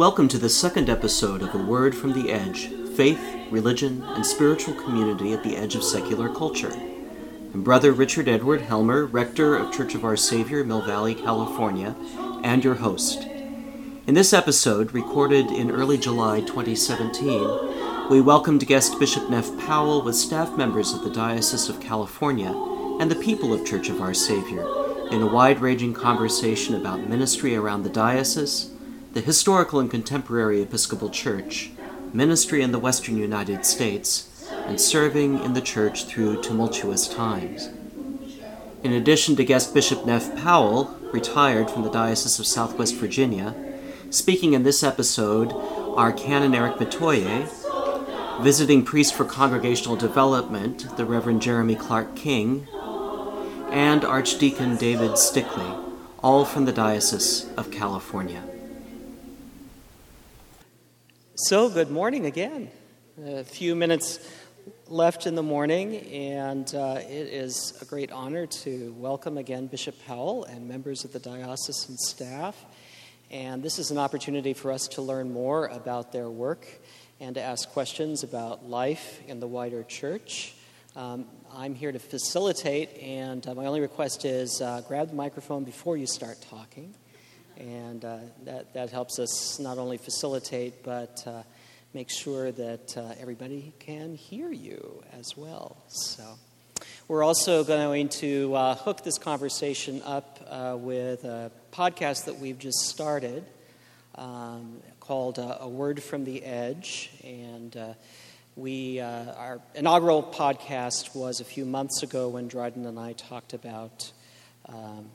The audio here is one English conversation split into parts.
Welcome to the second episode of A Word from the Edge Faith, Religion, and Spiritual Community at the Edge of Secular Culture. I'm Brother Richard Edward Helmer, Rector of Church of Our Savior, Mill Valley, California, and your host. In this episode, recorded in early July 2017, we welcomed guest Bishop Neff Powell with staff members of the Diocese of California and the people of Church of Our Savior in a wide ranging conversation about ministry around the diocese, the historical and contemporary Episcopal Church, ministry in the Western United States, and serving in the Church through tumultuous times. In addition to guest Bishop Neff Powell, retired from the Diocese of Southwest Virginia, speaking in this episode are Canon Eric Metoyer, visiting priest for Congregational Development, the Reverend Jeremy Clark King, and Archdeacon David Stickley, all from the Diocese of California. So, good morning again. A few minutes left in the morning, and uh, it is a great honor to welcome again Bishop Powell and members of the diocesan staff. And this is an opportunity for us to learn more about their work and to ask questions about life in the wider church. Um, I'm here to facilitate, and uh, my only request is uh, grab the microphone before you start talking. And uh, that, that helps us not only facilitate, but uh, make sure that uh, everybody can hear you as well. So, we're also going to uh, hook this conversation up with a podcast that we've just started um, called A Word from the Edge. And we, uh, our inaugural podcast was a few months ago when Dryden and I talked about um,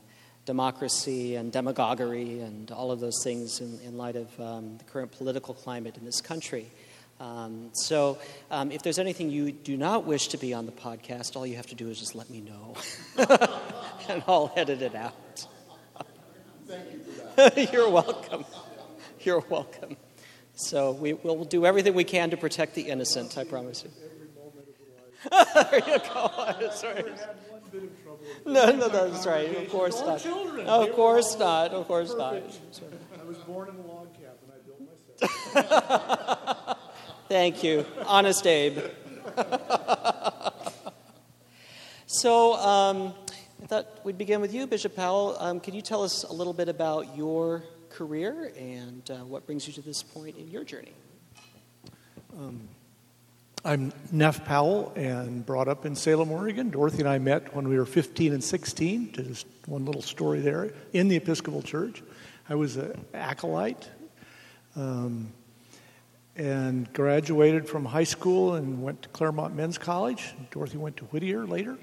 democracy and demagoguery and all of those things in, in light of um, the current political climate in this country. Um, so, um, if there's anything you do not wish to be on the podcast, all you have to do is just let me know, and I'll edit it out. Thank you for that. You're welcome. You're welcome. So we, will do everything we can to protect the innocent, I promise you. there you go. Sorry. No, no, that's right. Of course not. Of course not. Of course not. I was born in a log cabin. And I built myself. Thank you. Honest Abe. so um, I thought we'd begin with you, Bishop Powell. Um, could you tell us a little bit about your career and uh, what brings you to this point in your journey? Um, I'm Neff Powell and brought up in Salem, Oregon. Dorothy and I met when we were 15 and 16. Just one little story there in the Episcopal Church. I was an acolyte um, and graduated from high school and went to Claremont Men's College. Dorothy went to Whittier later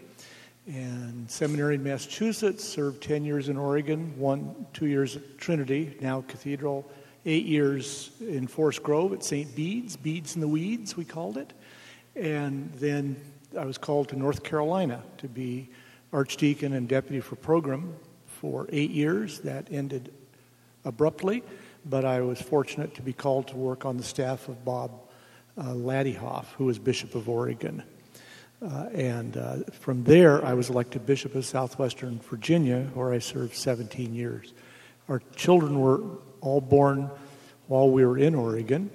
and seminary in Massachusetts, served 10 years in Oregon, one, two years at Trinity, now Cathedral, eight years in Forest Grove at St. Bede's, Bede's in the Weeds, we called it. And then I was called to North Carolina to be Archdeacon and Deputy for Program for eight years. That ended abruptly, but I was fortunate to be called to work on the staff of Bob uh, Ladehoff, who was Bishop of Oregon. Uh, and uh, from there, I was elected Bishop of Southwestern Virginia, where I served 17 years. Our children were all born while we were in Oregon,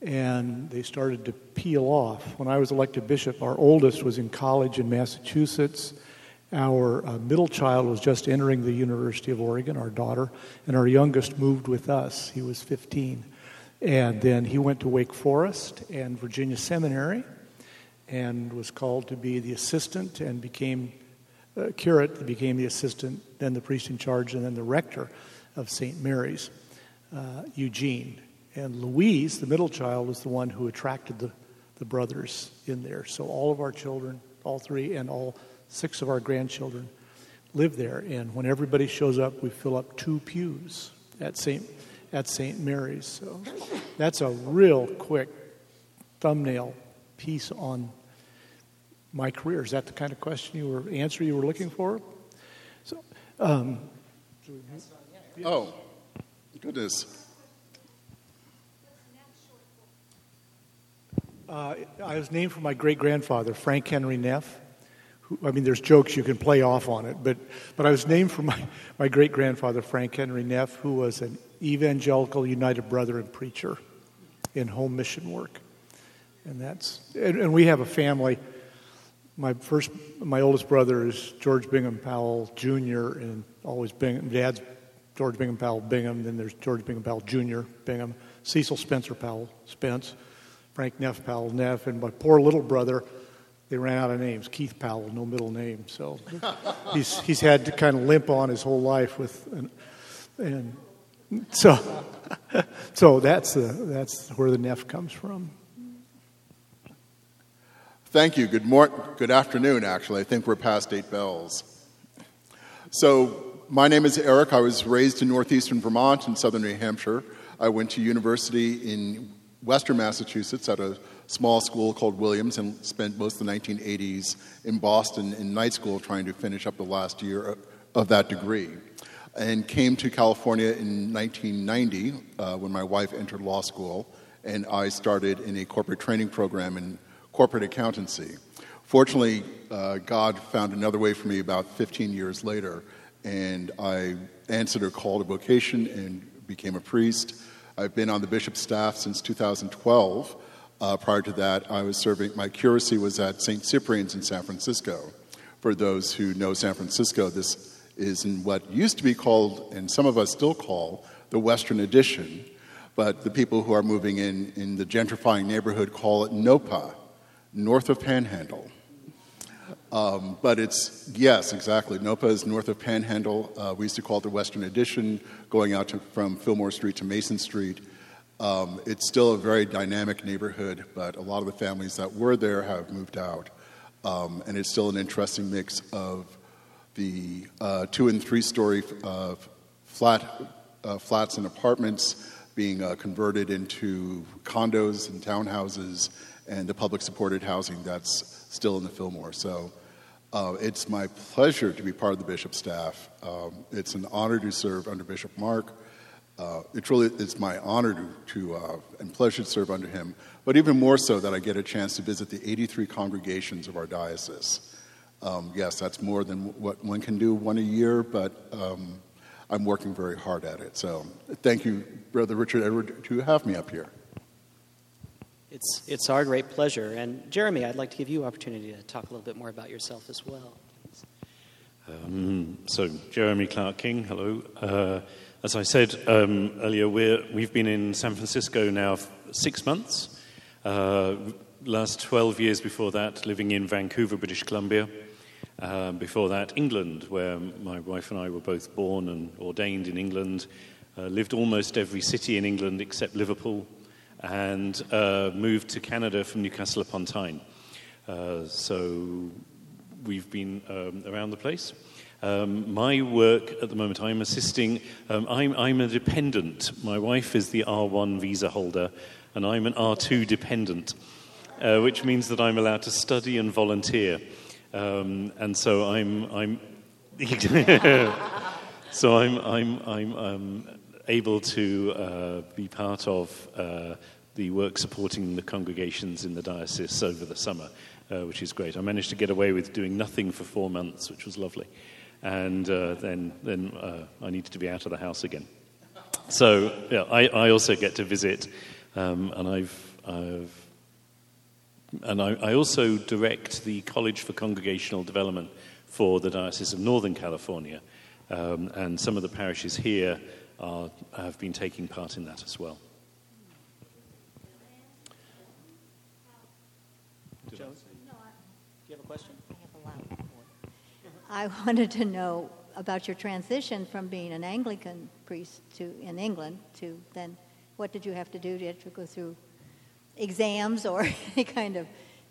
and they started to peel off. When I was elected bishop, our oldest was in college in Massachusetts. Our uh, middle child was just entering the University of Oregon, our daughter, and our youngest moved with us. He was 15. And then he went to Wake Forest and Virginia Seminary and was called to be the assistant and became uh, curate, became the assistant, then the priest in charge, and then the rector of St. Mary's, uh, Eugene. And Louise, the middle child, was the one who attracted the, the brothers in there. So all of our children, all three, and all six of our grandchildren live there. And when everybody shows up, we fill up two pews at St. at St. Mary's. So that's a real quick thumbnail piece on my career. Is that the kind of question you were answer you were looking for? So, um, oh, goodness. Uh, I was named for my great grandfather, Frank Henry Neff, who, I mean, there's jokes you can play off on it, but, but I was named for my, my great grandfather, Frank Henry Neff, who was an evangelical United Brother and preacher in home mission work. And that's, and, and we have a family. My first, my oldest brother is George Bingham Powell Jr., and always Bingham. Dad's George Bingham Powell Bingham. Then there's George Bingham Powell Jr. Bingham. Cecil Spencer Powell Spence. Frank Neff Powell Neff. And my poor little brother, they ran out of names. Keith Powell, no middle name. So he's, he's had to kind of limp on his whole life with, an, and so, so that's, the, that's where the Neff comes from. Thank you. Good morning. Good afternoon, actually. I think we're past eight bells. So, my name is Eric. I was raised in northeastern Vermont and southern New Hampshire. I went to university in western Massachusetts at a small school called Williams and spent most of the 1980s in Boston in night school trying to finish up the last year of that degree. And came to California in 1990 uh, when my wife entered law school, and I started in a corporate training program in corporate accountancy. Fortunately, uh, God found another way for me about 15 years later, and I answered a call to vocation and became a priest. I've been on the bishop's staff since 2012. Uh, prior to that, I was serving, my curacy was at St. Cyprian's in San Francisco. For those who know San Francisco, this is in what used to be called, and some of us still call, the Western Addition. But the people who are moving in in the gentrifying neighborhood call it NOPA, north of Panhandle. Um, but it's, yes, exactly. NOPA is north of Panhandle. Uh, we used to call it the Western Addition, going out to, from Fillmore Street to Mason Street. Um, it's still a very dynamic neighborhood, but a lot of the families that were there have moved out. Um, and it's still an interesting mix of the uh, two and three story uh, flat, uh, flats and apartments being uh, converted into condos and townhouses and the public supported housing that's still in the Fillmore. So uh, it's my pleasure to be part of the bishop staff. Um, it's an honor to serve under Bishop Marc. Uh, it it's my honor to, to uh, and pleasure to serve under him, but even more so that I get a chance to visit the 83 congregations of our diocese. Um, yes, that's more than what one can do one a year, but um, I'm working very hard at it. So thank you, Brother Richard Edward, to have me up here. It's, it's our great pleasure. And Jeremy, I'd like to give you opportunity to talk a little bit more about yourself as well. Um, so, Jeremy Clark King, hello. Uh, as I said um, earlier, we're, we've been in San Francisco now six months. Uh, last 12 years before that, living in Vancouver, British Columbia. Uh, before that, England, where my wife and I were both born and ordained in England. Uh, lived almost every city in England except Liverpool and uh, moved to Canada from Newcastle upon Tyne. Uh, so we've been um, around the place. Um, my work at the moment, I'm assisting, um, I'm, I'm, a dependent. My wife is the R1 visa holder, and I'm an R2 dependent, uh, which means that I'm allowed to study and volunteer. Um, and so I'm, I'm so I'm, I'm, I'm um, able to uh, be part of uh, the work supporting the congregations in the diocese over the summer, uh, which is great. I managed to get away with doing nothing for four months, which was lovely. And uh, then, then uh, I needed to be out of the house again. So yeah, I, I also get to visit, um, and I've, I've and I, I also direct the College for Congregational Development for the Diocese of Northern California. Um, and some of the parishes here are, have been taking part in that as well. Do you have a question? I have a lot I wanted to know about your transition from being an Anglican priest to in England to then what did you have to do? Did you have to go through exams or any kind of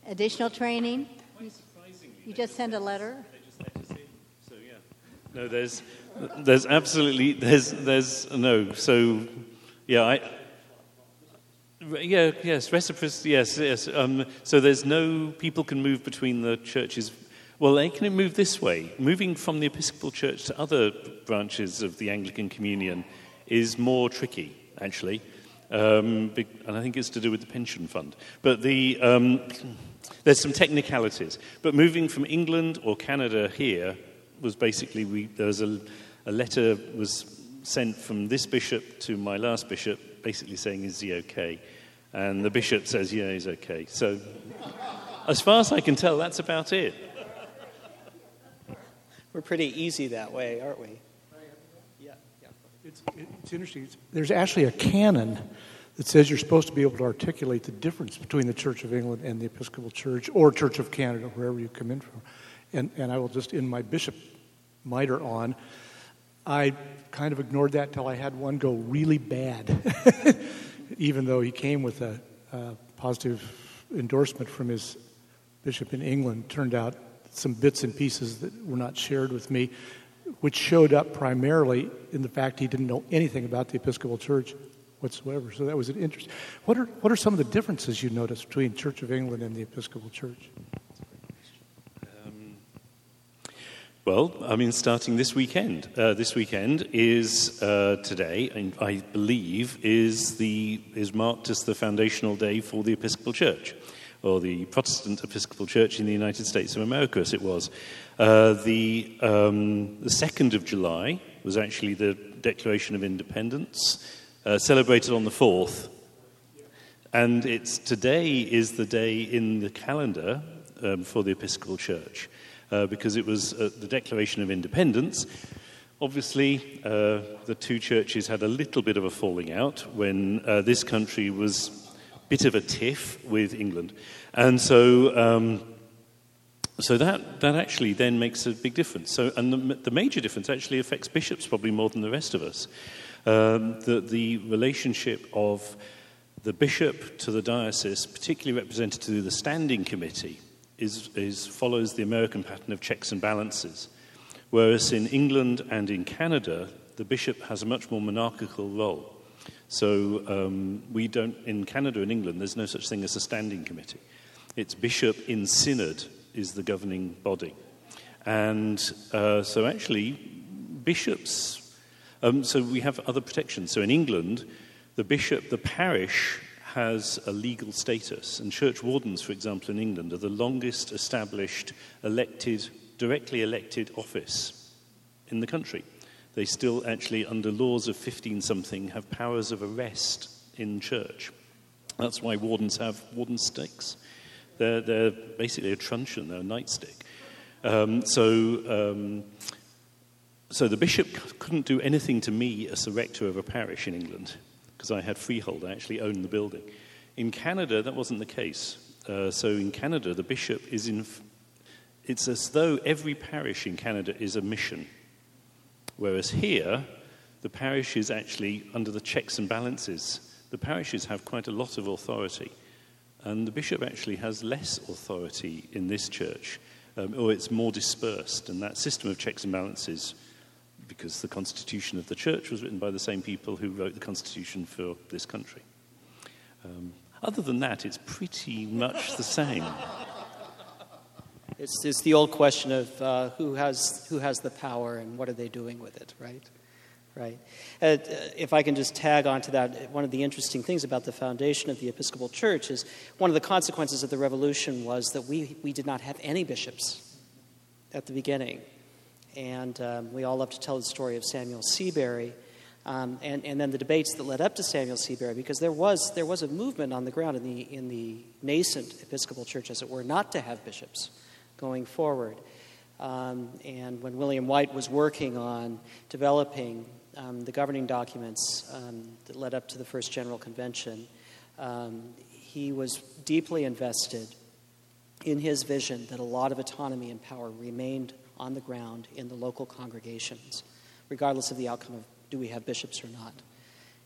additional training? You, just send a letter? So yeah. No, there's there's absolutely there's there's no so yeah I yeah yes reciprocity yes yes um, so there's no people can move between the churches well they can move this way moving from the Episcopal Church to other branches of the Anglican Communion is more tricky actually Um, and I think it's to do with the pension fund. But the, um, there's some technicalities. But moving from England or Canada here was basically we, there was a, a letter was sent from this bishop to my last bishop, basically saying, "Is he okay?" And the bishop says, "Yeah, he's okay." So, as far as I can tell, that's about it. We're pretty easy that way, aren't we? It's interesting. There's actually a canon that says you're supposed to be able to articulate the difference between the Church of England and the Episcopal Church or Church of Canada, wherever you come in from. And, and I will just, in my bishop mitre on, I kind of ignored that till I had one go really bad, even though he came with a, a positive endorsement from his bishop in England. Turned out some bits and pieces that were not shared with me, which showed up primarily in the fact he didn't know anything about the Episcopal Church whatsoever. So that was an interest. What are, what are some of the differences you noticed between Church of England and the Episcopal Church? Um, well, I mean, starting this weekend. Uh, this weekend is uh, today, and I believe is the is marked as the foundational day for the Episcopal Church or the Protestant Episcopal Church in the United States of America, as it was. Uh, the, um, the 2nd of July was actually the Declaration of Independence, uh, celebrated on the 4th. And it's, today is the day in the calendar um, for the Episcopal Church, uh, because it was uh, the Declaration of Independence. Obviously, uh, the two churches had a little bit of a falling out when this country was a bit of a tiff with England. And so, um, so that, that actually then makes a big difference. So, and the, the major difference actually affects bishops probably more than the rest of us. Um, the, the relationship of the bishop to the diocese, particularly represented through the standing committee, is, is, follows the American pattern of checks and balances. Whereas in England and in Canada, the bishop has a much more monarchical role. So um, we don't, in Canada and England, there's no such thing as a standing committee. It's bishop in synod is the governing body. And uh, so actually, bishops, um, so we have other protections. So in England, the bishop, the parish has a legal status. And church wardens, for example, in England, are the longest established elected, directly elected office in the country they still actually, under laws of 15 something, have powers of arrest in church. That's why wardens have warden sticks. They're, they're basically a truncheon, they're a nightstick. Um, so, um, so the bishop couldn't do anything to me as the rector of a parish in England because I had freehold, I actually owned the building. In Canada, that wasn't the case. Uh, so in Canada, the bishop is in. It's as though every parish in Canada is a mission. Whereas here, the parish is actually under the checks and balances. The parishes have quite a lot of authority. And the bishop actually has less authority in this church, um, or it's more dispersed. And that system of checks and balances, because the constitution of the church was written by the same people who wrote the constitution for this country. Um, other than that, it's pretty much the same. It's, it's the old question of uh, who, has, who has the power and what are they doing with it, right? Right. Uh, if I can just tag onto that, one of the interesting things about the foundation of the Episcopal Church is one of the consequences of the revolution was that we, we did not have any bishops at the beginning. And um, we all love to tell the story of Samuel Seabury. Um, and, and then the debates that led up to Samuel Seabury, because there was, there was a movement on the ground in the, in the nascent Episcopal Church, as it were, not to have bishops going forward. Um, and when William White was working on developing um, the governing documents um, that led up to the First General Convention, um, he was deeply invested in his vision that a lot of autonomy and power remained on the ground in the local congregations, regardless of the outcome of do we have bishops or not.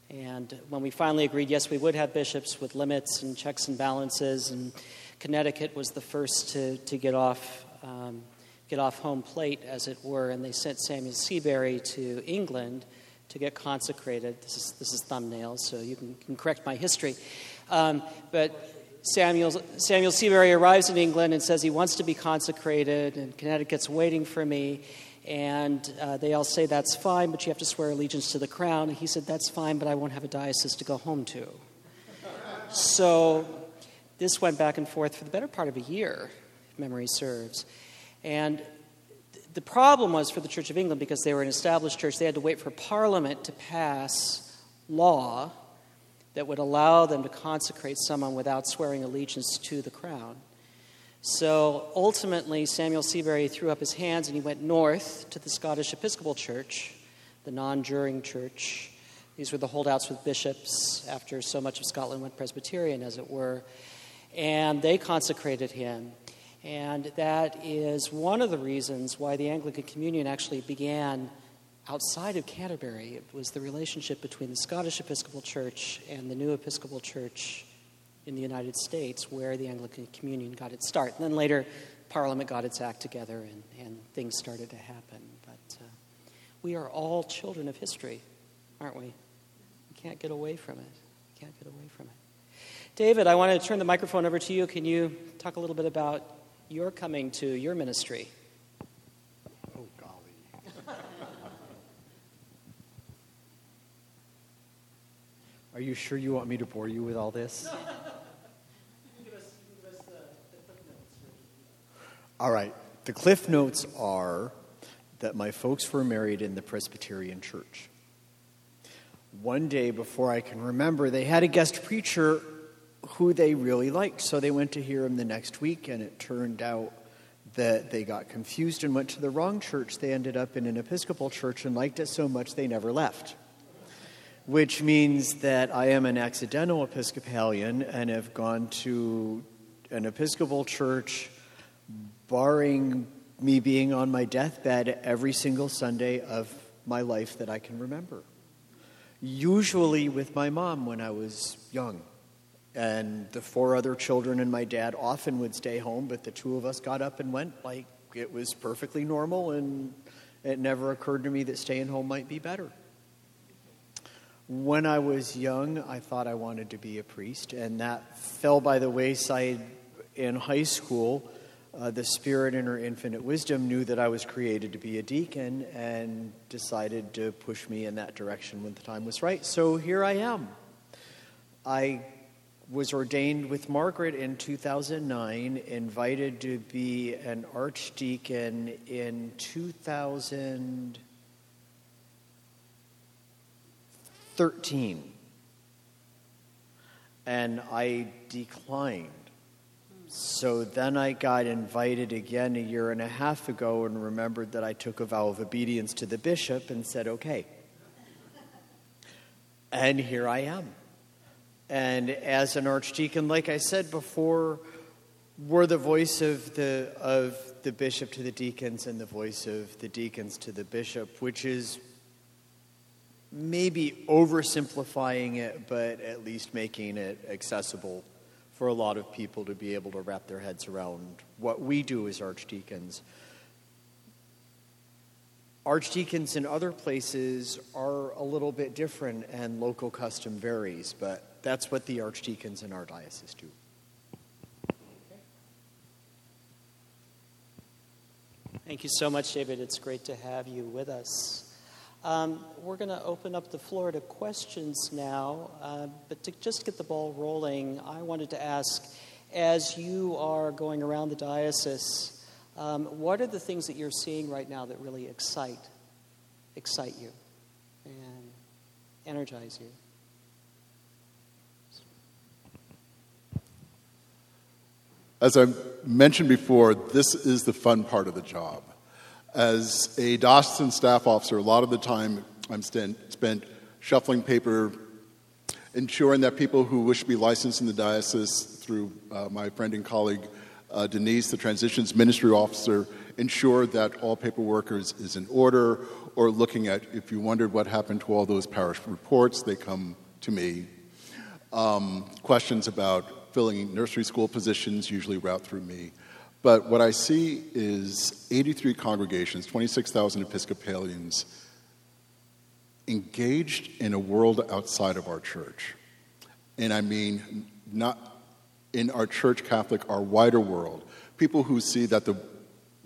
And when we finally agreed, yes, we would have bishops with limits and checks and balances and Connecticut was the first to, to get, off, um, get off home plate, as it were, and they sent Samuel Seabury to England to get consecrated. This is, this is thumbnails, so you can, can correct my history. Um, but Samuel, Samuel Seabury arrives in England and says he wants to be consecrated, and Connecticut's waiting for me. And uh, they all say, That's fine, but you have to swear allegiance to the crown. And he said, That's fine, but I won't have a diocese to go home to. so this went back and forth for the better part of a year, memory serves. And the problem was for the Church of England, because they were an established church, they had to wait for Parliament to pass law that would allow them to consecrate someone without swearing allegiance to the crown. So ultimately, Samuel Seabury threw up his hands and he went north to the Scottish Episcopal Church, the non juring church. These were the holdouts with bishops after so much of Scotland went Presbyterian, as it were. And they consecrated him. And that is one of the reasons why the Anglican Communion actually began outside of Canterbury. It was the relationship between the Scottish Episcopal Church and the new Episcopal Church in the United States where the Anglican Communion got its start. And then later, Parliament got its act together and, and things started to happen. But uh, we are all children of history, aren't we? We can't get away from it. We can't get away from it. David, I want to turn the microphone over to you. Can you talk a little bit about your coming to your ministry? Oh, golly. Are you sure you want me to bore you with all this? All right. The cliff notes are that my folks were married in the Presbyterian Church. One day before I can remember, they had a guest preacher who they really liked. So they went to hear him the next week, and it turned out that they got confused and went to the wrong church. They ended up in an Episcopal church and liked it so much they never left. Which means that I am an accidental Episcopalian and have gone to an Episcopal church, barring me being on my deathbed every single Sunday of my life that I can remember. Usually with my mom when I was young. And the four other children and my dad often would stay home, but the two of us got up and went like it was perfectly normal, and it never occurred to me that staying home might be better. When I was young, I thought I wanted to be a priest, and that fell by the wayside in high school. Uh, the Spirit in her infinite wisdom knew that I was created to be a deacon and decided to push me in that direction when the time was right. So here I am. I was ordained with Margaret in 2009, invited to be an archdeacon in 2013. And I declined. So then I got invited again a year and a half ago and remembered that I took a vow of obedience to the bishop and said, okay. And here I am. And as an archdeacon, like I said before, we're the voice of the, of the bishop to the deacons and the voice of the deacons to the bishop, which is maybe oversimplifying it, but at least making it accessible for a lot of people to be able to wrap their heads around what we do as archdeacons. Archdeacons in other places are a little bit different and local custom varies, but that's what the archdeacons in our diocese do. Thank you so much, David. It's great to have you with us. Um, we're going to open up the floor to questions now, uh, but to just get the ball rolling, I wanted to ask as you are going around the diocese, um, what are the things that you're seeing right now that really excite, excite you and energize you? As I mentioned before, this is the fun part of the job. As a diocesan staff officer, a lot of the time I'm spent shuffling paper, ensuring that people who wish to be licensed in the diocese through uh, my friend and colleague uh, Denise, the transitions ministry officer, ensure that all paperwork is, is in order, or looking at if you wondered what happened to all those parish reports, they come to me. Um, questions about filling nursery school positions, usually route through me. But what I see is 83 congregations, 26,000 Episcopalians engaged in a world outside of our church. And I mean, not in our church Catholic, our wider world. People who see that the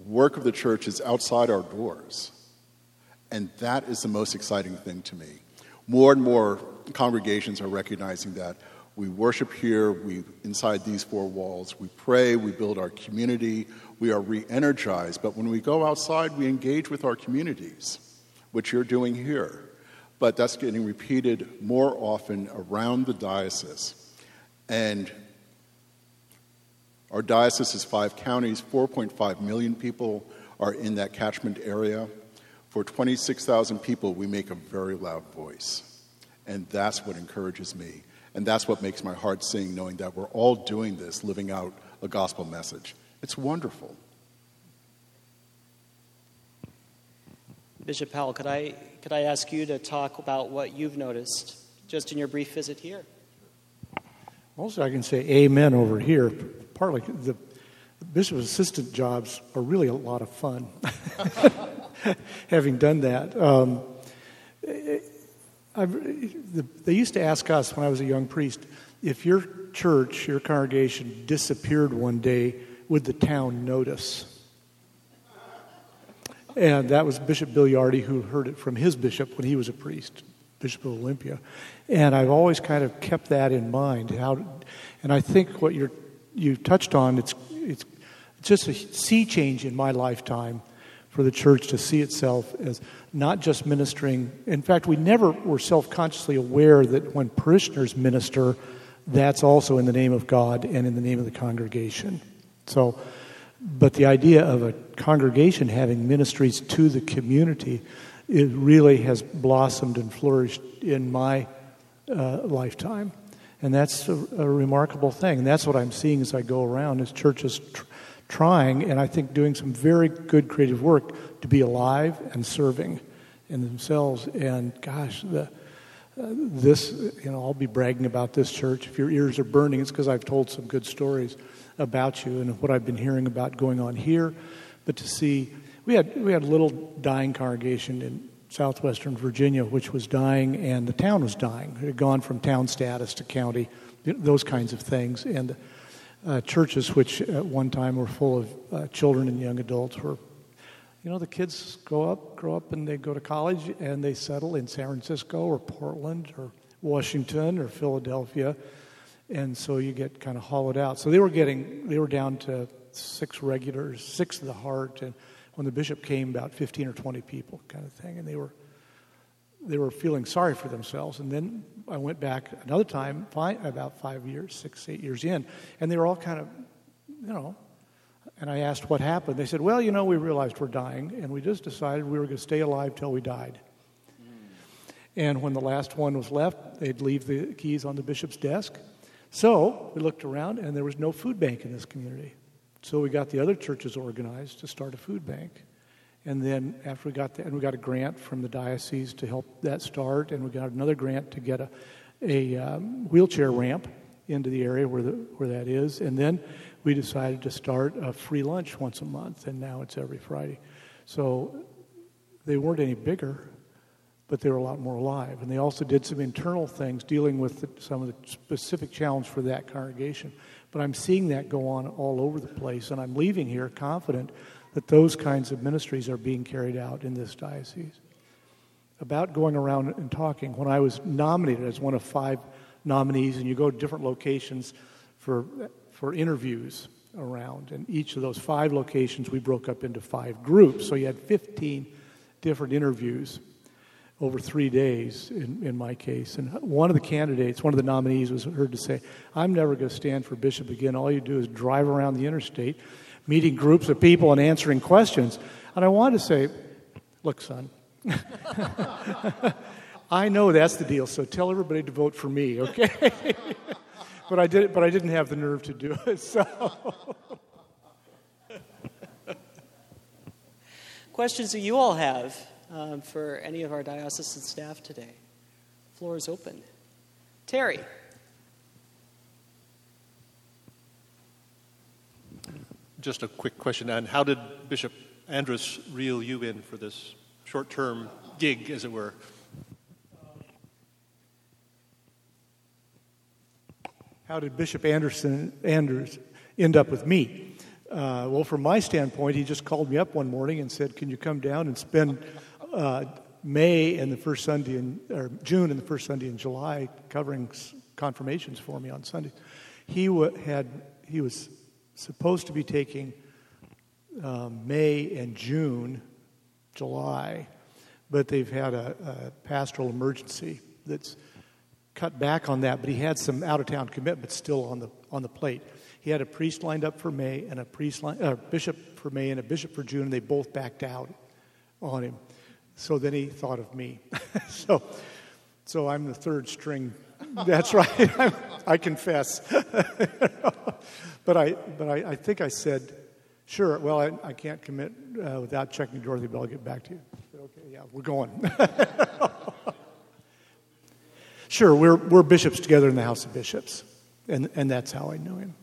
work of the church is outside our doors. And that is the most exciting thing to me. More and more congregations are recognizing that we worship here, we inside these four walls, we pray, we build our community, we are re-energized, but when we go outside, we engage with our communities, which you're doing here. But that's getting repeated more often around the diocese. And our diocese is five counties, 4.5 million people are in that catchment area. For 26,000 people, we make a very loud voice. And that's what encourages me. And that's what makes my heart sing, knowing that we're all doing this, living out a gospel message. It's wonderful. Bishop Powell, could I, could I ask you to talk about what you've noticed just in your brief visit here? Also, I can say amen over here. Partly, the bishop's assistant jobs are really a lot of fun. Having done that, um, the, they used to ask us when I was a young priest if your church, your congregation disappeared one day, would the town notice? And that was Bishop Biliardi who heard it from his bishop when he was a priest, Bishop of Olympia. And I've always kind of kept that in mind. How, and I think what you're, you touched on, it's, it's just a sea change in my lifetime for the church to see itself as not just ministering. In fact, we never were self consciously aware that when parishioners minister, that's also in the name of God and in the name of the congregation. So, but the idea of a congregation having ministries to the community, it really has blossomed and flourished in my uh, lifetime. And that's a, a, remarkable thing. And that's what I'm seeing as I go around as churches tr- trying, and I think doing some very good creative work to be alive and serving in themselves. And gosh, the, uh, this, you know, I'll be bragging about this church. If your ears are burning, it's because I've told some good stories about you and what I've been hearing about going on here. But to see, we had we had a little dying congregation in southwestern Virginia, which was dying, and the town was dying. It had gone from town status to county, those kinds of things, and. Uh, churches, which at one time were full of uh, children and young adults, were, you know, the kids grow up, grow up, and they go to college and they settle in San Francisco or Portland or Washington or Philadelphia, and so you get kind of hollowed out. So they were getting, they were down to six regulars, six of the heart, and when the bishop came, about 15 or 20 people, kind of thing, and they were they were feeling sorry for themselves. And then I went back another time, five, about five years, six, eight years in, and they were all kind of, you know. And I asked what happened. They said, "Well, you know, we realized we're dying, and we just decided we were going to stay alive till we died." And when the last one was left, they'd leave the keys on the bishop's desk, so we looked around, and there was no food bank in this community. So we got the other churches organized to start a food bank. And then after we got that, and we got a grant from the diocese to help that start, and we got another grant to get a, a um, wheelchair ramp into the area where, the, where that is. And then we decided to start a free lunch once a month, and now it's every Friday. So they weren't any bigger, but they were a lot more alive. And they also did some internal things dealing with the, some of the specific challenge for that congregation. But I'm seeing that go on all over the place, and I'm leaving here confident that those kinds of ministries are being carried out in this diocese. About going around and talking, when I was nominated as one of five nominees, and you go to different locations for, for interviews around, and each of those five locations we broke up into five groups. So you had 15 different interviews over three days in, in my case. And one of the candidates, one of the nominees, was heard to say, I'm never going to stand for bishop again. All you do is drive around the interstate, meeting groups of people and answering questions. And I wanted to say, look, son, I know that's the deal, so tell everybody to vote for me, okay? but I did but I didn't have the nerve to do it, so Questions that you all have um, for any of our diocesan staff today? Floor is open. Terry. Just a quick question on how did Bishop Andrus reel you in for this short term gig, as it were? How did Bishop Anderson Anders end up with me? Uh, well, from my standpoint, he just called me up one morning and said, "Can you come down and spend uh, May and the first Sunday in or June and the first Sunday in July, covering confirmations for me on Sunday. He w- had he was supposed to be taking um, May and June, July, but they've had a, a pastoral emergency that's cut back on that. But he had some out of town commitments still on the on the plate. He had a priest lined up for May and a priest uh, bishop for May and a bishop for June, and they both backed out on him. So then he thought of me. so, so I'm the third string. That's right. I, confess. but I, but I, I, think I said, sure. Well, I, I can't commit uh, without checking Dorothy, but I'll get back to you. Okay, yeah, we're going. sure, we're, we're bishops together in the House of Bishops, and, and that's how I knew him.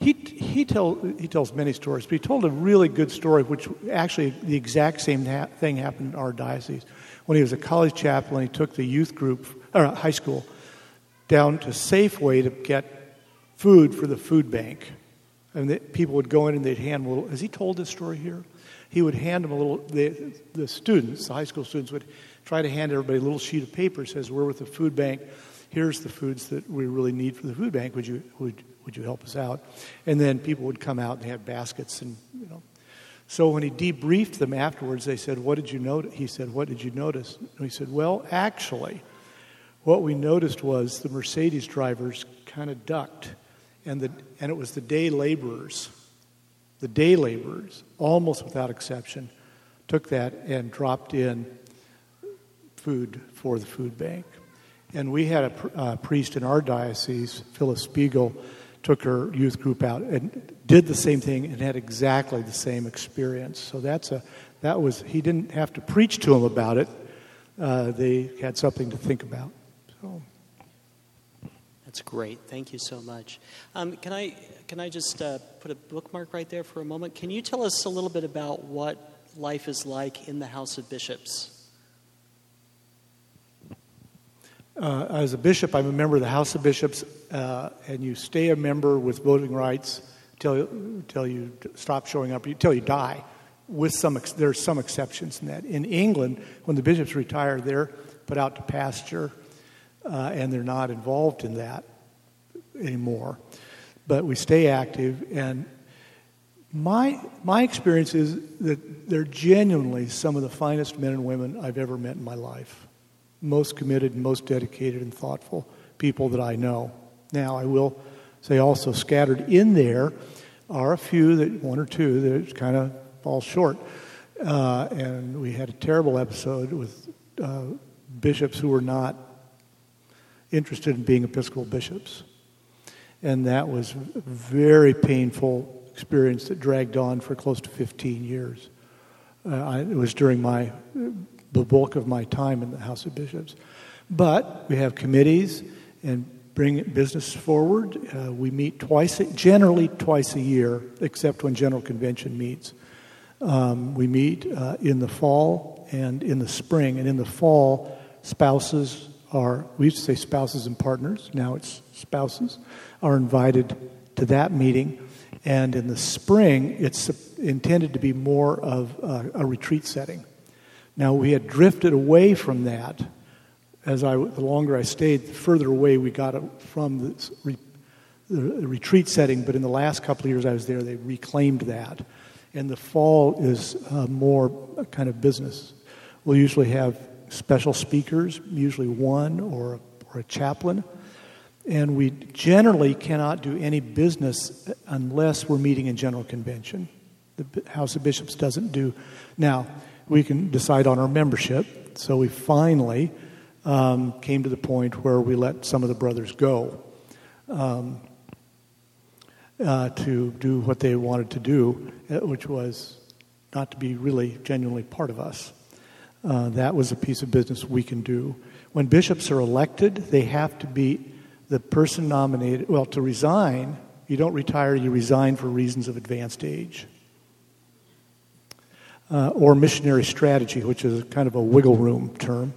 He, he, tell, he tells many stories, but he told a really good story, which actually the exact same ha- thing happened in our diocese. When he was a college chaplain, he took the youth group, or high school, down to Safeway to get food for the food bank. And the, people would go in and they'd hand little, has he told this story here? He would hand them a little, the, the students, the high school students would try to hand everybody a little sheet of paper says, We're with the food bank. Here's the foods that we really need for the food bank. Would you, would, would you help us out? And then people would come out and they had baskets and, you know. So when he debriefed them afterwards, they said, What did you notice? He said, What did you notice? And he said, Well, actually, what we noticed was the Mercedes drivers kind of ducked, and, the, and it was the day laborers, the day laborers, almost without exception, took that and dropped in food for the food bank. And we had a, a priest in our diocese, Phyllis Spiegel, took her youth group out and did the same thing and had exactly the same experience. So that's a that was he didn't have to preach to them about it. Uh, they had something to think about. So. That's great. Thank you so much. Um, can I can I just uh, put a bookmark right there for a moment? Can you tell us a little bit about what life is like in the House of Bishops? Uh, as a bishop, I'm a member of the House of Bishops, uh, and you stay a member with voting rights until, until you stop showing up, until you die. With some, there's some exceptions in that. In England, when the bishops retire, they're put out to pasture, uh, and they're not involved in that anymore. But we stay active, and my my experience is that they're genuinely some of the finest men and women I've ever met in my life most committed, most dedicated, and thoughtful people that I know. Now, I will say also scattered in there are a few that one or two that kind of fall short. Uh, and we had a terrible episode with uh, bishops who were not interested in being Episcopal bishops. And that was a very painful experience that dragged on for close to 15 years. Uh, I, it was during my the bulk of my time in the House of Bishops. But we have committees and bring business forward. Uh, we meet twice, generally twice a year, except when General Convention meets. Um, we meet uh, in the fall and in the spring. And in the fall, spouses are, we used to say spouses and partners, now it's spouses, are invited to that meeting. And in the spring, it's intended to be more of a, a retreat setting. Now, we had drifted away from that. As I, the longer I stayed, the further away we got from this re, the retreat setting. But in the last couple of years I was there, they reclaimed that. And the fall is uh, more kind of business. We'll usually have special speakers, usually one or, or a chaplain. And we generally cannot do any business unless we're meeting in General Convention. The House of Bishops doesn't do. Now, we can decide on our membership. So we finally um, came to the point where we let some of the brothers go um, uh, to do what they wanted to do, uh, which was not to be really genuinely part of us. Uh, that was a piece of business we can do. When bishops are elected, they have to be the person nominated. Well, to resign, you don't retire, you resign for reasons of advanced age uh, or missionary strategy, which is kind of a wiggle room term.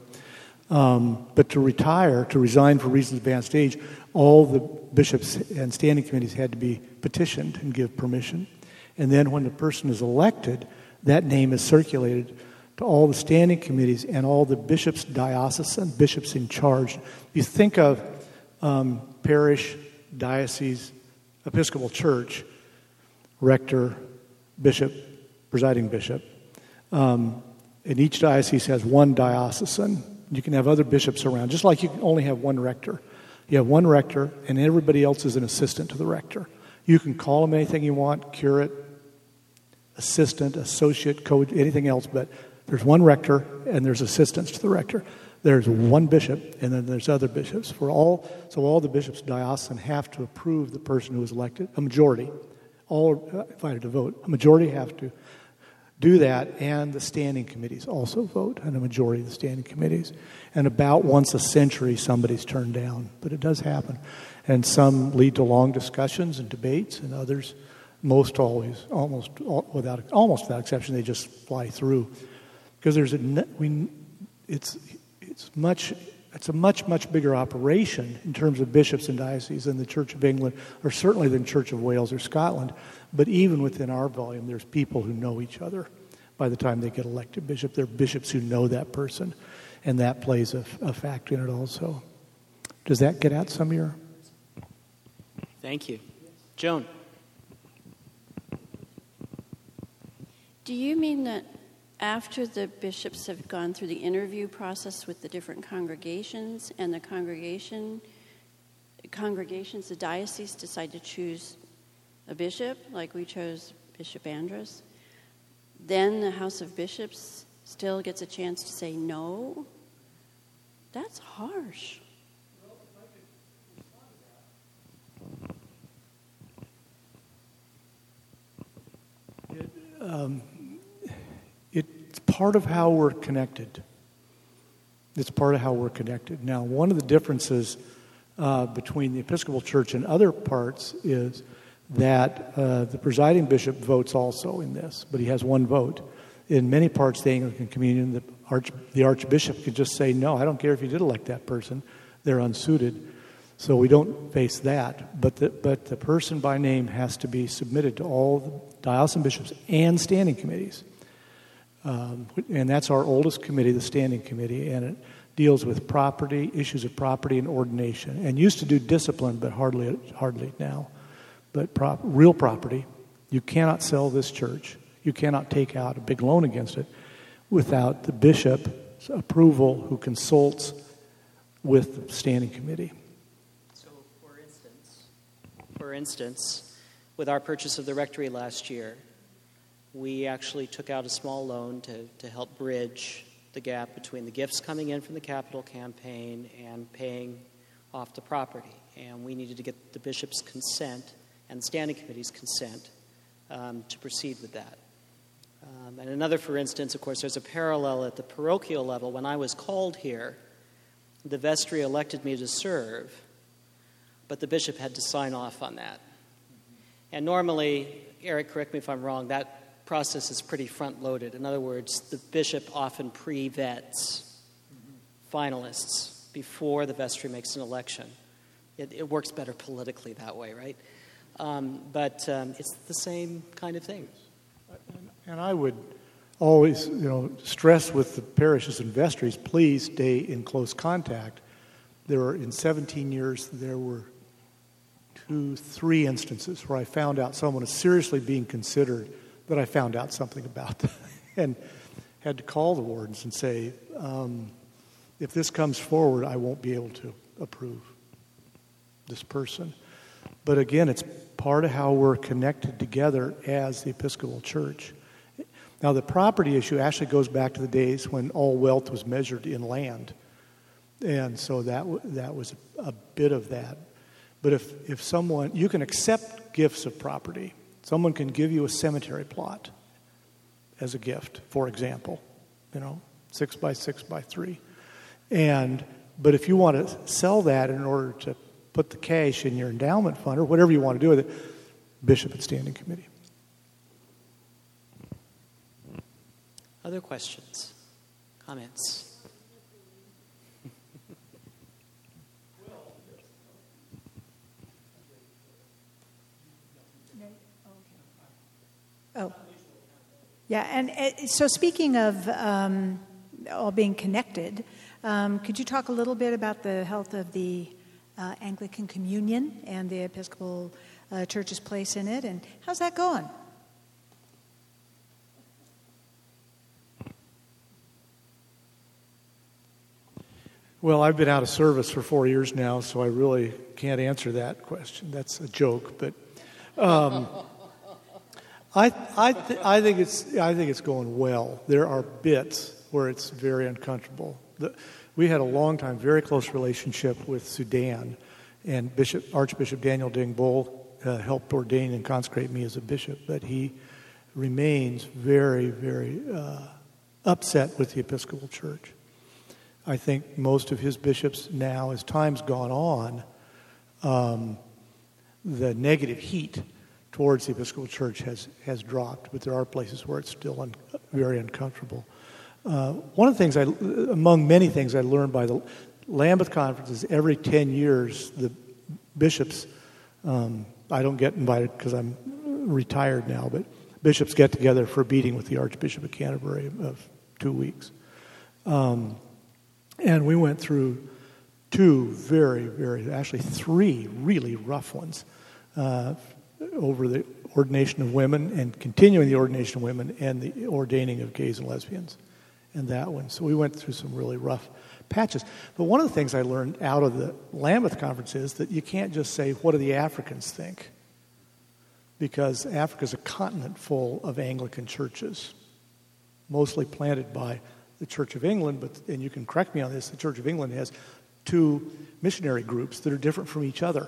Um, but to retire, to resign for reasons of advanced age, all the bishops and standing committees had to be petitioned and give permission. And then when the person is elected, that name is circulated to all the standing committees and all the bishops, diocesan bishops in charge. You think of um, parish, diocese, Episcopal church, rector, bishop, presiding bishop. Um, and each diocese has one diocesan. You can have other bishops around, just like you only have one rector. You have one rector, and everybody else is an assistant to the rector. You can call them anything you want curate, assistant, associate, coach, anything else, but there's one rector and there's assistants to the rector. There's one bishop and then there's other bishops. For all, so all the bishops diocesan have to approve the person who is elected. A majority, all invited to vote. A majority have to do that, and the standing committees also vote, and a majority of the standing committees. And about once a century, somebody's turned down, but it does happen. And some lead to long discussions and debates, and others, most always, almost without almost without exception, they just fly through because there's a we, it's it's much it's a much much bigger operation in terms of bishops and dioceses than the Church of England, or certainly than Church of Wales or Scotland. But even within our volume, there's people who know each other. By the time they get elected bishop, they're bishops who know that person, and that plays a, a factor in it also. Does that get at some of your? Thank you, Joan. Do you mean that after the bishops have gone through the interview process with the different congregations and the congregation congregations the diocese decide to choose a bishop like we chose bishop andrus then the house of bishops still gets a chance to say no. That's harsh. Um, part of how we're connected. It's part of how we're connected. Now, one of the differences uh, between the Episcopal Church and other parts is that uh, the presiding bishop votes also in this, but he has one vote. In many parts of the Anglican Communion, the, arch, the archbishop could just say, No, I don't care if you did elect that person, they're unsuited. So we don't face that. But the, but the person by name has to be submitted to all the diocesan bishops and standing committees. Um, and that's our oldest committee, the Standing Committee, and it deals with property, issues of property and ordination, and used to do discipline, but hardly, hardly now. But prop, real property, you cannot sell this church. You cannot take out a big loan against it without the bishop's approval, who consults with the Standing Committee. So, for instance, for instance, with our purchase of the rectory last year, we actually took out a small loan to, to help bridge the gap between the gifts coming in from the capital campaign and paying off the property. And we needed to get the bishop's consent and the standing committee's consent um, to proceed with that. Um, and another, for instance, of course, there's a parallel at the parochial level. When I was called here, the vestry elected me to serve, but the bishop had to sign off on that. And normally, Eric, correct me if I'm wrong, that process is pretty front loaded. In other words, the bishop often pre vets finalists before the vestry makes an election. It, it works better politically that way, right? Um, but um, it's the same kind of thing. And I would always, you know, stress with the parishes and vestries, please stay in close contact. There were, in 17 years, there were two, three instances where I found out someone is seriously being considered that I found out something about and had to call the wardens and say, um, if this comes forward, I won't be able to approve this person. But again, it's part of how we're connected together as the Episcopal Church. Now, the property issue actually goes back to the days when all wealth was measured in land. And so that, that was a bit of that. But if, if someone, you can accept gifts of property, Someone can give you a cemetery plot as a gift, for example, you know, six by six by three. And but if you want to sell that in order to put the cash in your endowment fund or whatever you want to do with it, bishop and standing committee. Other questions, comments? Oh. Yeah, and uh, so speaking of um, all being connected, um, could you talk a little bit about the health of the uh, Anglican Communion and the Episcopal uh, Church's place in it, and how's that going? Well, I've been out of service for four years now, so I really can't answer that question. That's a joke, but um, I, I, th- I, think it's, I think it's going well. There are bits where it's very uncomfortable. The, we had a long time, very close relationship with Sudan, and Bishop, Archbishop Daniel Deng Bul uh, helped ordain and consecrate me as a bishop, but he remains very, very uh, upset with the Episcopal Church. I think most of his bishops now, as time's gone on, um, the negative heat towards the Episcopal Church has, has dropped, but there are places where it's still un, very uncomfortable. Uh, one of the things, I, among many things I learned by the Lambeth conferences, every 10 years, the bishops, um, I don't get invited because I'm retired now, but bishops get together for a meeting with the Archbishop of Canterbury of two weeks. Um, and we went through two very, very, actually three really rough ones uh, over the ordination of women and continuing the ordination of women and the ordaining of gays and lesbians and that one. So we went through some really rough patches. But one of the things I learned out of the Lambeth conference is that you can't just say, what do the Africans think? Because Africa is a continent full of Anglican churches, mostly planted by the Church of England, but and you can correct me on this, the Church of England has two missionary groups that are different from each other.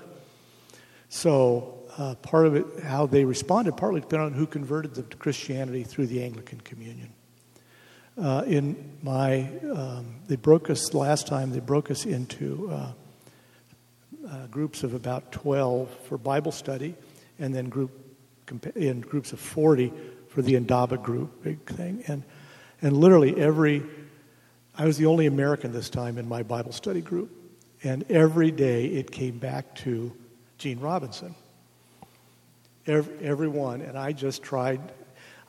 So uh, part of it, how they responded, partly depended on who converted them to Christianity through the Anglican Communion. Uh, in my, um, they broke us last time. They broke us into uh, uh groups of about twelve for Bible study, and then group in groups of forty for the Indaba group, big thing, and and literally every, I was the only American this time in my Bible study group. And every day it came back to Gene Robinson. Every, everyone. And I just tried.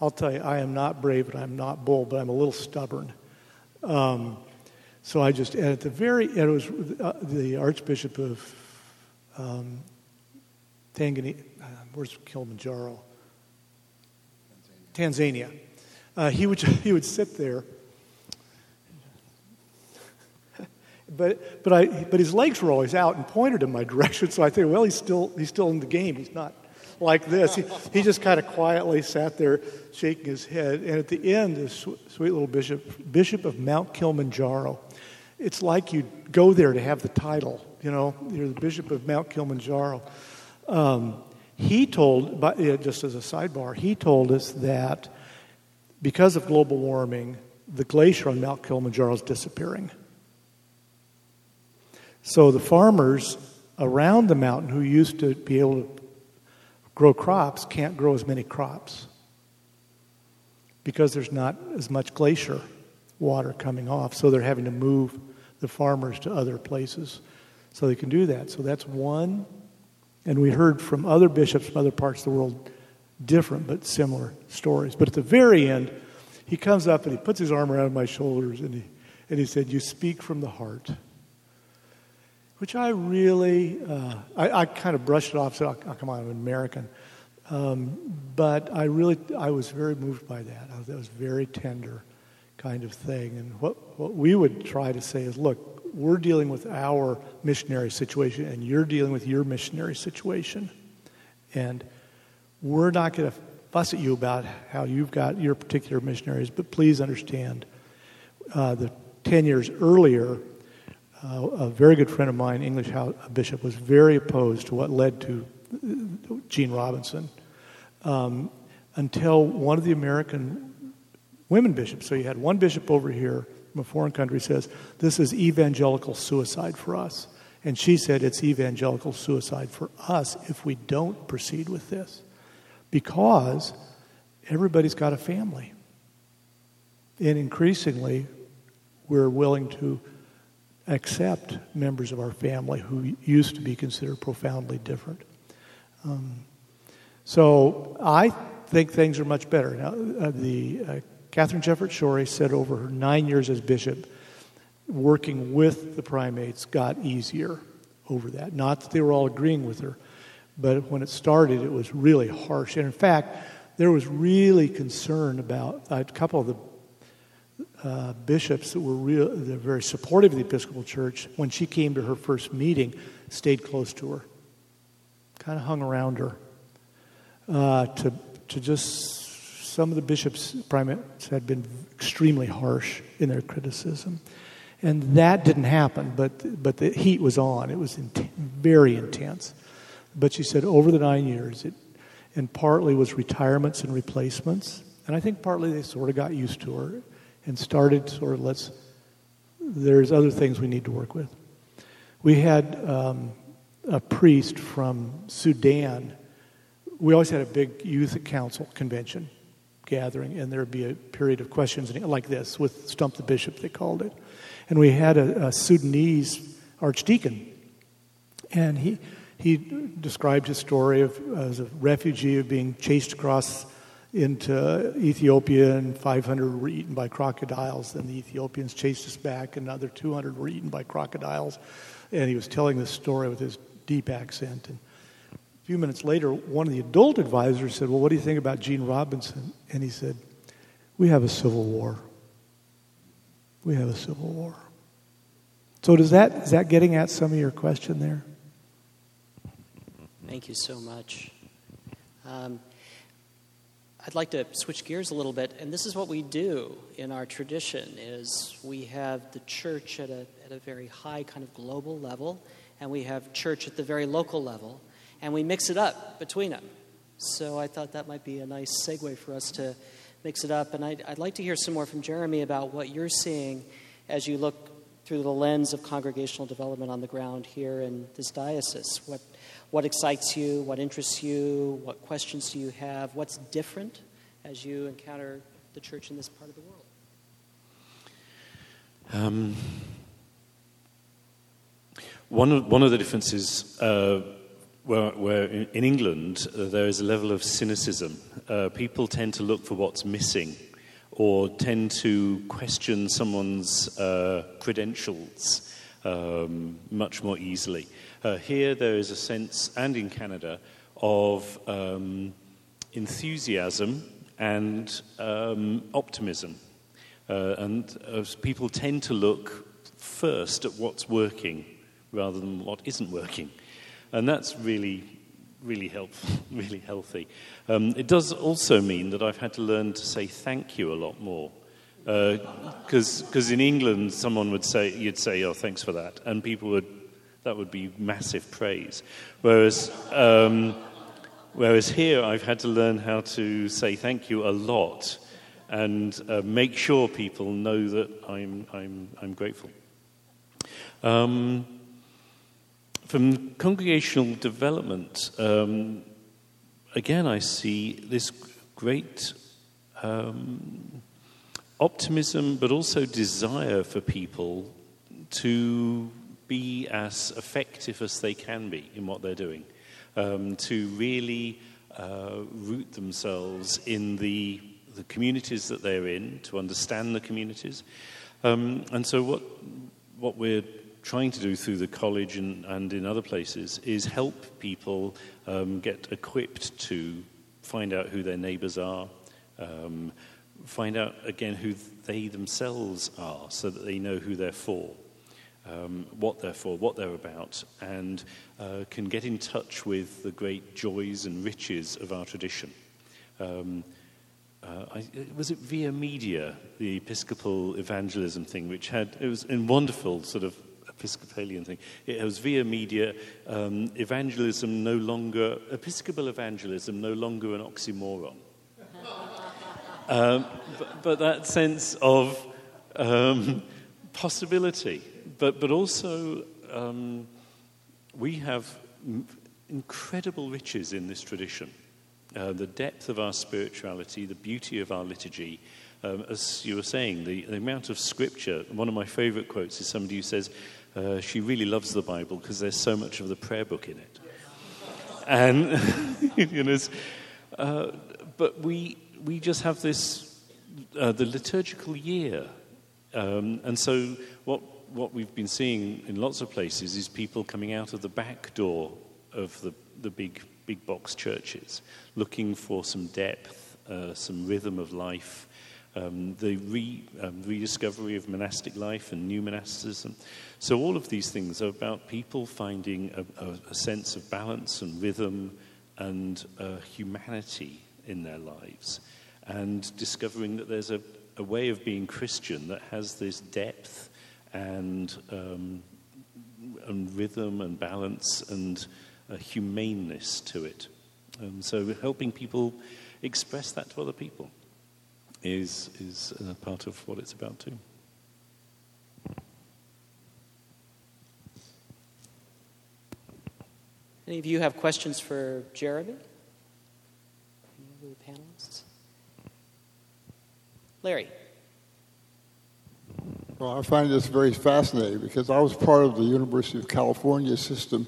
I'll tell you, I am not brave and I'm not bold, but I'm a little stubborn. Um, so I just, and at the very it was uh, the Archbishop of um, Tanganyika, uh, where's Kilimanjaro? Tanzania. Tanzania uh, he, would, he would sit there. but, but, I, but his legs were always out and pointed in my direction, so I think, well, he's still, he's still in the game. He's not like this. He, he just kind of quietly sat there shaking his head. And at the end, this sweet little bishop, Bishop of Mount Kilimanjaro, it's like you go there to have the title, you know, you're the Bishop of Mount Kilimanjaro. Um, he told, just as a sidebar, he told us that because of global warming, the glacier on Mount Kilimanjaro is disappearing. So the farmers around the mountain who used to be able to grow crops can't grow as many crops because there's not as much glacier water coming off. So they're having to move the farmers to other places so they can do that. So that's one. And we heard from other bishops from other parts of the world different but similar stories. But at the very end, he comes up and he puts his arm around my shoulders and he, and he said, You speak from the heart. Which I really, uh, I, I, kind of brushed it off, said, oh, come on, I'm an American. Um, but I really, I was very moved by that. Was, that was very tender kind of thing. And what, what we would try to say is, look, we're dealing with our missionary situation and you're dealing with your missionary situation. And we're not going to fuss at you about how you've got your particular missionaries, but please understand uh, the 10 years earlier, uh, a very good friend of mine, English bishop, was very opposed to what led to Gene Robinson um, until one of the American women bishops, so you had one bishop over here from a foreign country, says, This is evangelical suicide for us. And she said, It's evangelical suicide for us if we don't proceed with this because everybody's got a family. And increasingly, we're willing to accept members of our family who used to be considered profoundly different. Um, so I think things are much better. Now, uh, the uh, Katharine Jefferts Schori said over her nine years as bishop, working with the primates got easier over that. Not that they were all agreeing with her, but when it started, it was really harsh. And in fact, there was really concern about a couple of the uh, bishops that were real, that were very supportive of the Episcopal Church. When she came to her first meeting, stayed close to her, kind of hung around her. Uh, to to just some of the bishops primates had been extremely harsh in their criticism. And that didn't happen, but, but the heat was on. It was very intense. But she said over the nine years, it, and partly was retirements and replacements. And I think partly they sort of got used to her and started sort of let's, there's other things we need to work with. We had um, a priest from Sudan. We always had a big youth council convention gathering, and there'd be a period of questions like this with Stump the Bishop, they called it. And we had a, a Sudanese archdeacon, and he, he described his story of as a refugee of being chased across into Ethiopia, and 500 were eaten by crocodiles. Then the Ethiopians chased us back, and another 200 were eaten by crocodiles. And he was telling this story with his deep accent. And a few minutes later, one of the adult advisors said, Well, what do you think about Gene Robinson? And he said, We have a civil war we have a civil war. So does that is that getting at some of your question there? Thank you so much. Um, I'd like to switch gears a little bit, and this is what we do in our tradition: is we have the church at a at a very high kind of global level, and we have church at the very local level, and we mix it up between them. So I thought that might be a nice segue for us to mix it up. And I'd, I'd like to hear some more from Jeremy about what you're seeing as you look through the lens of congregational development on the ground here in this diocese. What, what excites you? What interests you? What questions do you have? What's different as you encounter the church in this part of the world? Um, one, of, one of the differences uh, where, where in England uh, there is a level of cynicism. Uh, people tend to look for what's missing or tend to question someone's uh, credentials um, much more easily. Uh, here there is a sense, and in Canada, of um, enthusiasm and um, optimism. Uh, and people tend to look first at what's working rather than what isn't working and that's really, really helpful, really healthy. Um, it does also mean that I've had to learn to say thank you a lot more. Because uh, in England, someone would say, you'd say, oh, thanks for that. And people would, that would be massive praise. Whereas, um, whereas here, I've had to learn how to say thank you a lot and uh, make sure people know that I'm, I'm, I'm grateful. Um, from congregational development, um, again, I see this great um, optimism, but also desire for people to be as effective as they can be in what they're doing, um, to really uh, root themselves in the, the communities that they're in, to understand the communities. Um, and so, what, what we're trying to do through the college and, and in other places is help people um, get equipped to find out who their neighbors are, um, find out again who they themselves are so that they know who they're for. Um, what they're for, what they're about, and uh, can get in touch with the great joys and riches of our tradition. Um, uh, I, was it Via Media, the Episcopal evangelism thing, which had it was a wonderful sort of Episcopalian thing. It was via media, um, evangelism no longer, Episcopal evangelism no longer an oxymoron. um, but, but, that sense of um, possibility, but, but also um, we have incredible riches in this tradition. Uh, the depth of our spirituality, the beauty of our liturgy, um, as you were saying, the, the, amount of scripture. One of my favorite quotes is somebody who says, uh, she really loves the Bible because there's so much of the prayer book in it. And, you know, uh, but we, we just have this, uh, the liturgical year. Um, and so what, what we've been seeing in lots of places is people coming out of the back door of the, the big, big box churches looking for some depth, uh, some rhythm of life, um, the re, um, rediscovery of monastic life and new monasticism. So, all of these things are about people finding a, a, a sense of balance and rhythm and uh, humanity in their lives and discovering that there's a, a, way of being Christian that has this depth and, um, and rhythm and balance and a humaneness to it. Um, so, helping people express that to other people is, is uh, part of what it's about too. Any of you have questions for Jeremy? Any of the panelists? Larry. Well, I find this very fascinating because I was part of the University of California system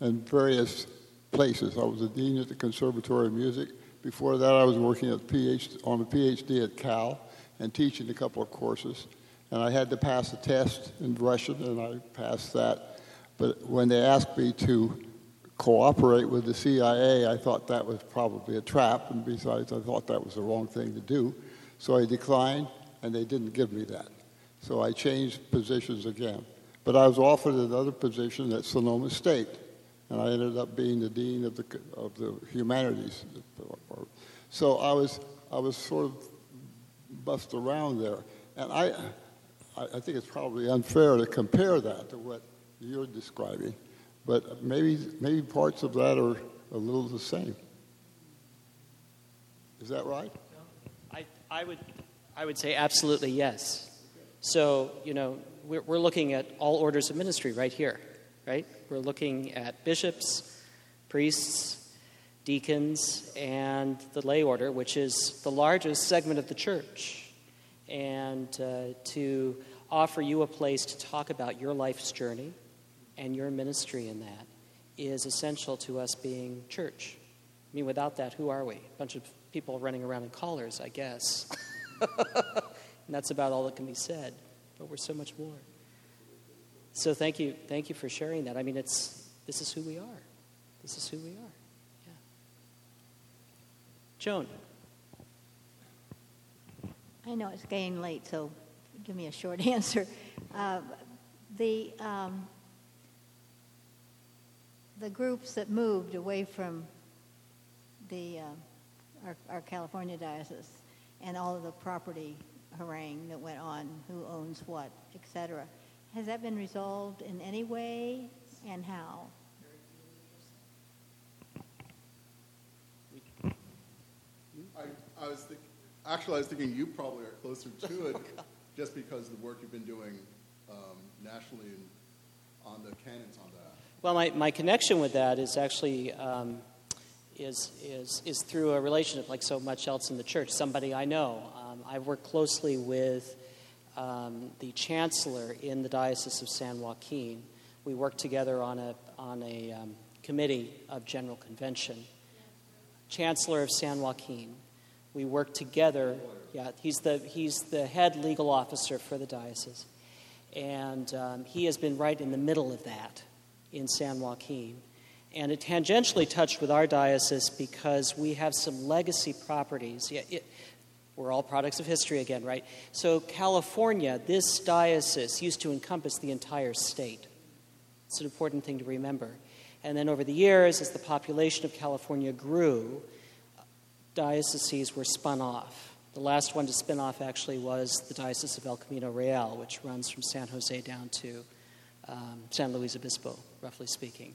in various places. I was a dean at the Conservatory of Music. Before that, I was working at PhD, on a PhD at Cal and teaching a couple of courses. And I had to pass a test in Russian, and I passed that. But when they asked me to cooperate with the CIA, I thought that was probably a trap, and besides, I thought that was the wrong thing to do. So I declined, and they didn't give me that. So I changed positions again. But I was offered another position at Sonoma State and I ended up being the dean of the of the humanities. So I was I was sort of bust around there, and I I think it's probably unfair to compare that to what you're describing, but maybe maybe parts of that are a little the same. Is that right? I I would I would say absolutely yes. So you know we're, we're looking at all orders of ministry right here right? We're looking at bishops, priests, deacons, and the lay order, which is the largest segment of the church. And uh, to offer you a place to talk about your life's journey and your ministry in that is essential to us being church. I mean, without that, who are we? A bunch of people running around in collars, I guess. and that's about all that can be said. But we're so much more. So thank you, thank you for sharing that. I mean, it's this is who we are. This is who we are. Yeah. Joan. I know it's getting late, so give me a short answer. Uh, the um, the groups that moved away from the uh, our, our California diocese and all of the property harangue that went on, who owns what, etc has that been resolved in any way and how? I, I was think, actually, I was thinking you probably are closer to it just because of the work you've been doing um, nationally and on the canons on that. Well, my, my connection with that is actually um, is, is, is through a relationship like so much else in the church, somebody I know. Um, I've worked closely with um, the chancellor in the Diocese of San Joaquin. We worked together on a, on a um, committee of General Convention. Chancellor of San Joaquin. We worked together. Yeah, he's the, he's the head legal officer for the diocese. And um, he has been right in the middle of that in San Joaquin. And it tangentially touched with our diocese because we have some legacy properties. Yeah, it, we're all products of history again, right? So, California, this diocese used to encompass the entire state. It's an important thing to remember. And then over the years, as the population of California grew, dioceses were spun off. The last one to spin off actually was the Diocese of El Camino Real, which runs from San Jose down to um, San Luis Obispo, roughly speaking.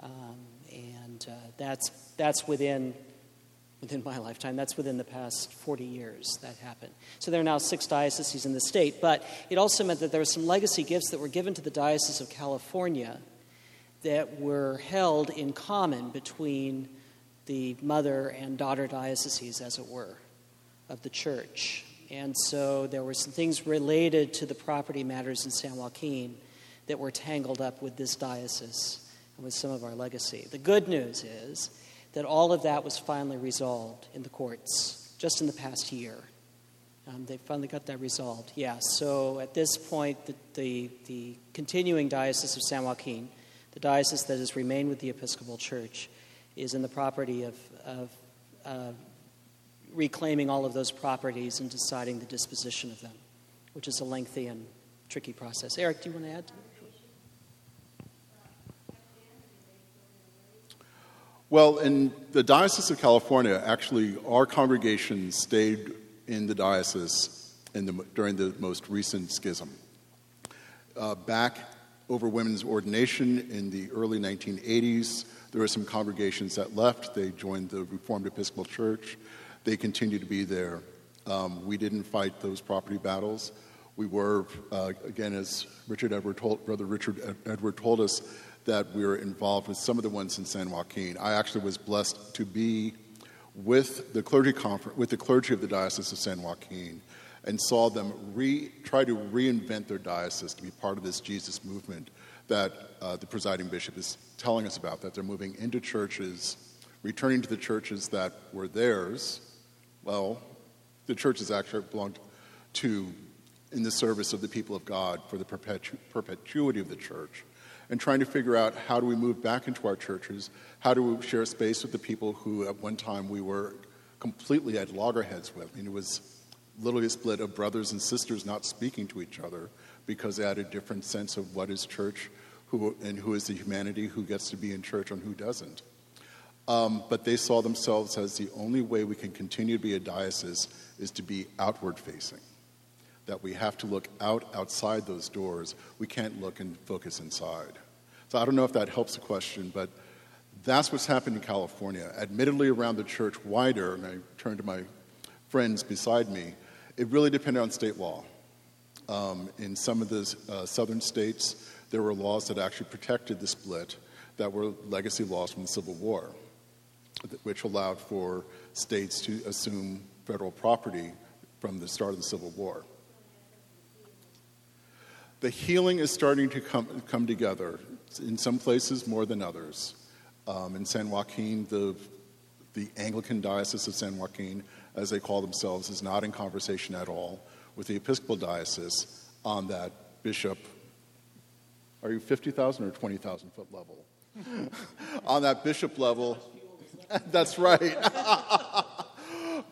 Um, and uh, that's, that's within within my lifetime. That's within the past 40 years that happened. So there are now six dioceses in the state, but it also meant that there were some legacy gifts that were given to the Diocese of California that were held in common between the mother and daughter dioceses, as it were, of the church. And so there were some things related to the property matters in San Joaquin that were tangled up with this diocese and with some of our legacy. The good news is that all of that was finally resolved in the courts just in the past year. Um, they finally got that resolved. Yeah, so at this point, the, the, the, continuing Diocese of San Joaquin, the diocese that has remained with the Episcopal Church, is in the property of, of uh, reclaiming all of those properties and deciding the disposition of them, which is a lengthy and tricky process. Eric, do you want to add? To Well, in the Diocese of California, actually, our congregation stayed in the diocese in the, during the most recent schism. Uh, back over women's ordination in the early 1980s, there were some congregations that left. They joined the Reformed Episcopal Church. They continue to be there. Um, we didn't fight those property battles. We were, uh, again, as Richard Edward told, Brother Richard Edward told us, that we were involved with some of the ones in San Joaquin. I actually was blessed to be with the clergy conference, with the clergy of the Diocese of San Joaquin, and saw them re, try to reinvent their diocese to be part of this Jesus movement that uh, the presiding bishop is telling us about. That they're moving into churches, returning to the churches that were theirs. Well, the churches actually belonged to in the service of the people of God for the perpetu- perpetuity of the church and trying to figure out how do we move back into our churches, how do we share space with the people who at one time we were completely at loggerheads with. I mean, it was literally a split of brothers and sisters not speaking to each other because they had a different sense of what is church who, and who is the humanity who gets to be in church and who doesn't. Um, but they saw themselves as the only way we can continue to be a diocese is to be outward facing that we have to look out outside those doors. We can't look and focus inside. So I don't know if that helps the question, but that's what's happened in California. Admittedly, around the church wider, and I turn to my friends beside me, it really depended on state law. Um, in some of the uh, southern states, there were laws that actually protected the split that were legacy laws from the Civil War, which allowed for states to assume federal property from the start of the Civil War the healing is starting to come, come together, in some places more than others. Um, in San Joaquin, the, the Anglican Diocese of San Joaquin, as they call themselves, is not in conversation at all with the Episcopal Diocese on that bishop. Are you 50,000 or 20,000 foot level? on that bishop level. That's right.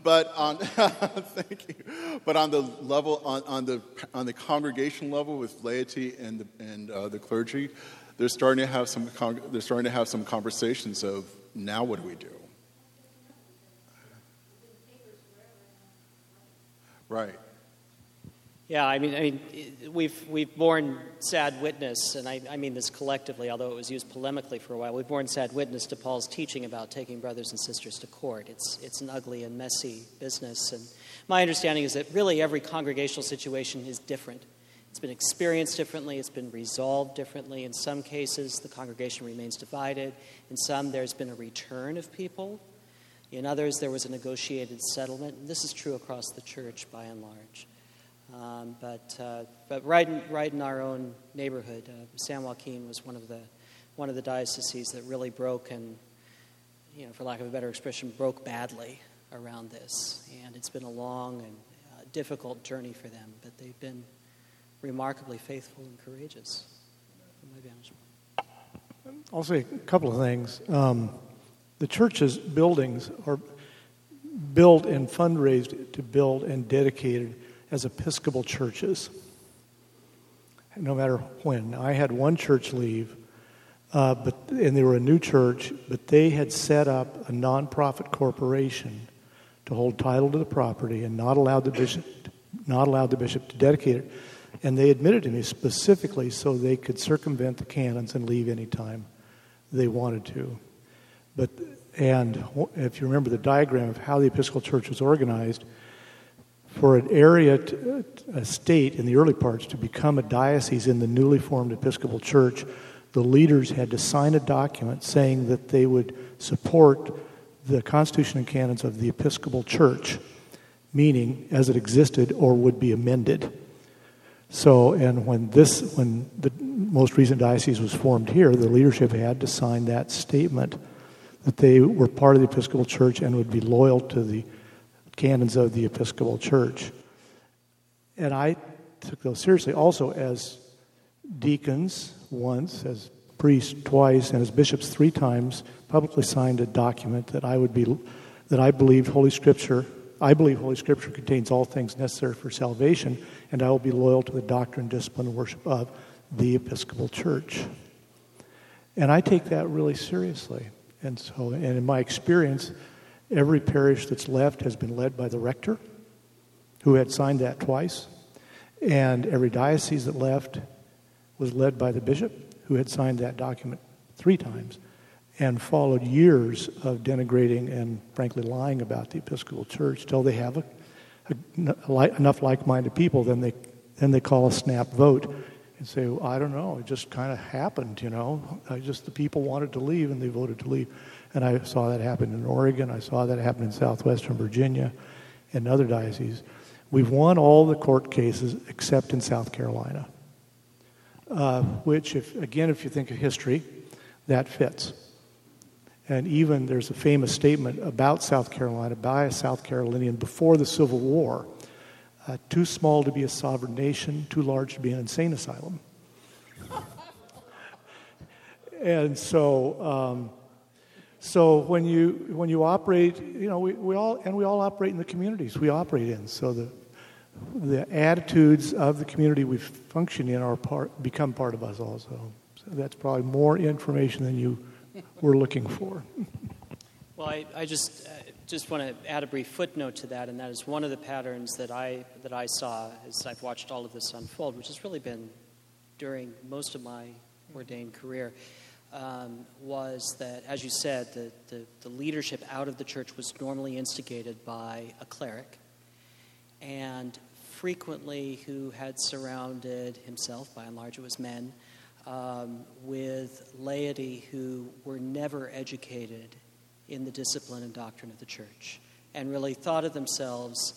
but on thank you. But on the level on, on the on the congregation level with laity and the, and uh, the clergy, they're starting to have some con- they're starting to have some conversations of now what do we do? Right. Yeah, I mean, I mean, we've we've borne sad witness, and I, I, mean this collectively, although it was used polemically for a while. We've borne sad witness to Paul's teaching about taking brothers and sisters to court. It's it's an ugly and messy business, and my understanding is that really every congregational situation is different. It's been experienced differently. It's been resolved differently. In some cases, the congregation remains divided. In some, there's been a return of people. In others, there was a negotiated settlement. And this is true across the church by and large. Um, but uh, but right in, right in our own neighborhood, uh, San Joaquin was one of the one of the dioceses that really broke and you know, for lack of a better expression, broke badly around this. And it's been a long and uh, difficult journey for them, but they've been remarkably faithful and courageous. I'll say a couple of things. Um, the church's buildings are built and fundraised to build and dedicated as Episcopal churches, no matter when. I had one church leave, uh, but and they were a new church, but they had set up a nonprofit corporation to hold title to the property and not allowed the bishop, not allowed the bishop to dedicate it. And they admitted to me specifically so they could circumvent the canons and leave any time they wanted to. But and if you remember the diagram of how the Episcopal Church was organized, for an area, to, a state in the early parts, to become a diocese in the newly formed Episcopal Church, the leaders had to sign a document saying that they would support the Constitution and canons of the Episcopal Church, meaning as it existed or would be amended. So, and when this, when the most recent diocese was formed here, the leadership had to sign that statement that they were part of the Episcopal Church and would be loyal to the canons of the Episcopal Church. And I took those seriously also as deacons once, as priests twice, and as bishops three times, publicly signed a document that I would be that I believed Holy Scripture. I believe Holy Scripture contains all things necessary for salvation, and I will be loyal to the doctrine, discipline, and worship of the Episcopal Church. And I take that really seriously. And so, and in my experience, every parish that's left has been led by the rector, who had signed that twice, and every diocese that left was led by the bishop, who had signed that document three times, and followed years of denigrating and frankly lying about the Episcopal Church till they have a, a, a, enough like-minded people. Then they then they call a snap vote and say, well, I don't know, it just kind of happened, you know. I just the people wanted to leave and they voted to leave. And I saw that happen in Oregon. I saw that happen in southwestern Virginia and other dioceses. We've won all the court cases except in South Carolina, uh, which, if, again, if you think of history, that fits. And even there's a famous statement about South Carolina by a South Carolinian before the Civil War uh, too small to be a sovereign nation, too large to be an insane asylum. and so, um, so when you when you operate, you know, we, we all and we all operate in the communities we operate in. So the the attitudes of the community we function in are part become part of us also. So that's probably more information than you were looking for. well, I, I just uh, just want to add a brief footnote to that, and that is one of the patterns that I that I saw as I've watched all of this unfold, which has really been during most of my ordained career um, was that, as you said, the, the, the, leadership out of the church was normally instigated by a cleric, and frequently who had surrounded himself, by and large it was men, um, with laity who were never educated in the discipline and doctrine of the church, and really thought of themselves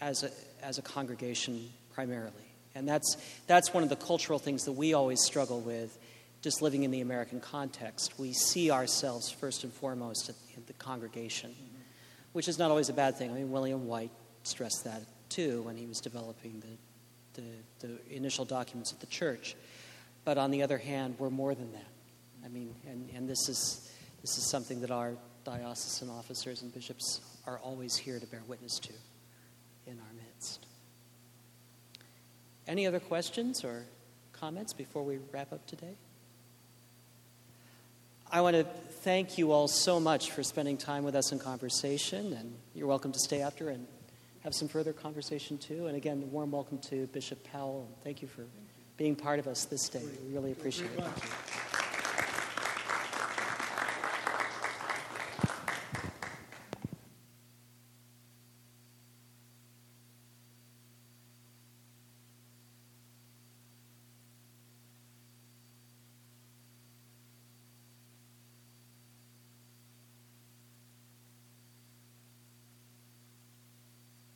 as a, as a congregation primarily. And that's, that's one of the cultural things that we always struggle with just living in the American context, we see ourselves first and foremost in the congregation, which is not always a bad thing. I mean, William White stressed that too when he was developing the, the, the initial documents of the church. But on the other hand, we're more than that. I mean, and, and this, is, this is something that our diocesan officers and bishops are always here to bear witness to in our midst. Any other questions or comments before we wrap up today? I want to thank you all so much for spending time with us in conversation, and you're welcome to stay after and have some further conversation too. And again, a warm welcome to Bishop Powell. Thank you for being part of us this day. We really appreciate it.